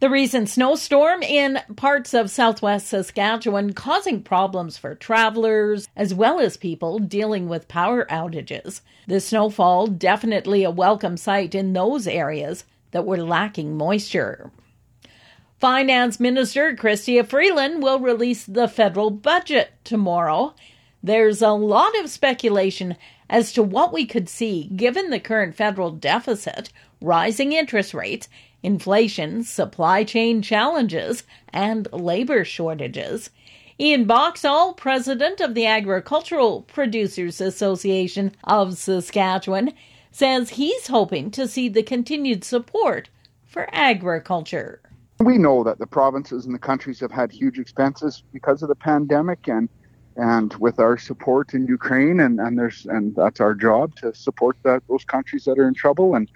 The recent snowstorm in parts of southwest Saskatchewan causing problems for travelers as well as people dealing with power outages. The snowfall definitely a welcome sight in those areas that were lacking moisture. Finance Minister Chrystia Freeland will release the federal budget tomorrow. There's a lot of speculation as to what we could see given the current federal deficit, rising interest rates, inflation, supply chain challenges, and labor shortages. Ian Boxall, president of the Agricultural Producers Association of Saskatchewan, says he's hoping to see the continued support for agriculture. We know that the provinces and the countries have had huge expenses because of the pandemic and and with our support in Ukraine and, and there's and that's our job to support that those countries that are in trouble and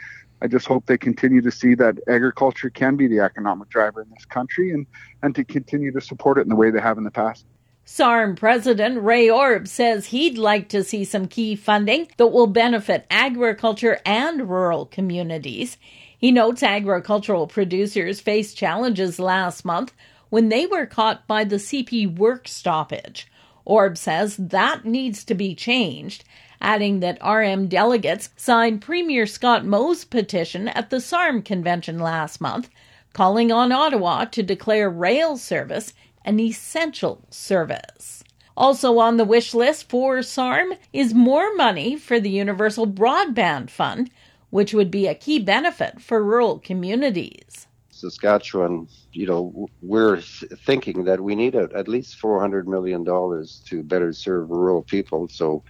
I just hope they continue to see that agriculture can be the economic driver in this country and, and to continue to support it in the way they have in the past. SARM President Ray Orb says he'd like to see some key funding that will benefit agriculture and rural communities. He notes agricultural producers faced challenges last month when they were caught by the CP work stoppage. Orb says that needs to be changed adding that RM delegates signed Premier Scott Moe's petition at the SARM convention last month, calling on Ottawa to declare rail service an essential service. Also on the wish list for SARM is more money for the Universal Broadband Fund, which would be a key benefit for rural communities. Saskatchewan, you know, we're thinking that we need at least $400 million to better serve rural people. So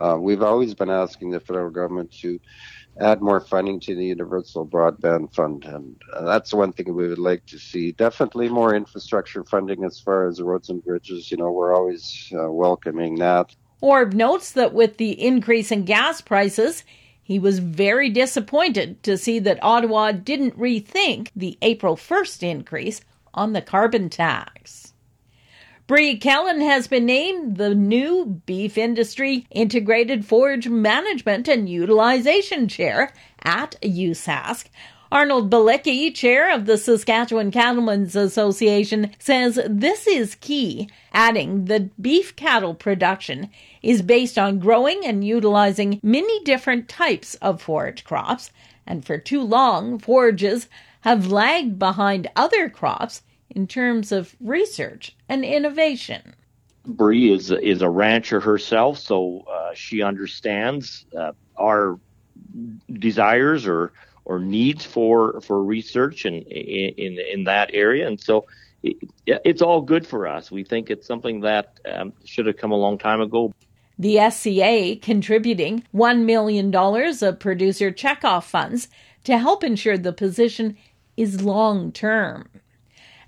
uh, we've always been asking the federal government to add more funding to the Universal Broadband Fund, and uh, that's one thing we would like to see. Definitely more infrastructure funding as far as roads and bridges. You know, we're always uh, welcoming that. Orb notes that with the increase in gas prices, he was very disappointed to see that Ottawa didn't rethink the April 1st increase on the carbon tax. Bree Kelln has been named the new Beef Industry Integrated Forage Management and Utilization Chair at USask. Arnold Balicki, chair of the Saskatchewan Cattlemen's Association, says this is key, adding that beef cattle production is based on growing and utilizing many different types of forage crops, and for too long, forages have lagged behind other crops in terms of research and innovation. Bree is is a rancher herself, so uh, she understands uh, our desires or or needs for for research in in in that area, and so it, it's all good for us. We think it's something that um, should have come a long time ago. The SCA contributing $1 million of producer checkoff funds to help ensure the position is long term.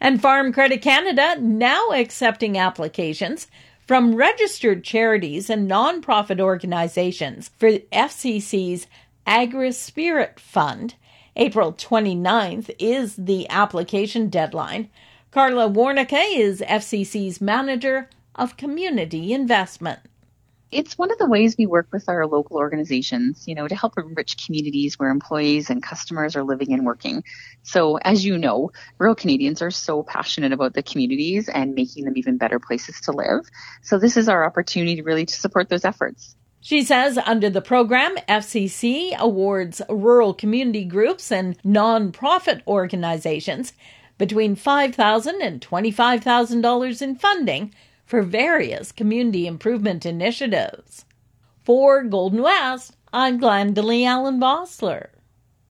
And Farm Credit Canada now accepting applications from registered charities and nonprofit organizations for FCC's Agri Spirit Fund. April 29th is the application deadline. Carla Warnica is FCC's manager of community investment it's one of the ways we work with our local organizations, you know, to help enrich communities where employees and customers are living and working. So as you know, rural Canadians are so passionate about the communities and making them even better places to live. So this is our opportunity really to support those efforts. She says under the program, FCC awards rural community groups and nonprofit organizations between $5,000 and $25,000 in funding for various community improvement initiatives. For Golden West, I'm Glendalee Allen Bossler.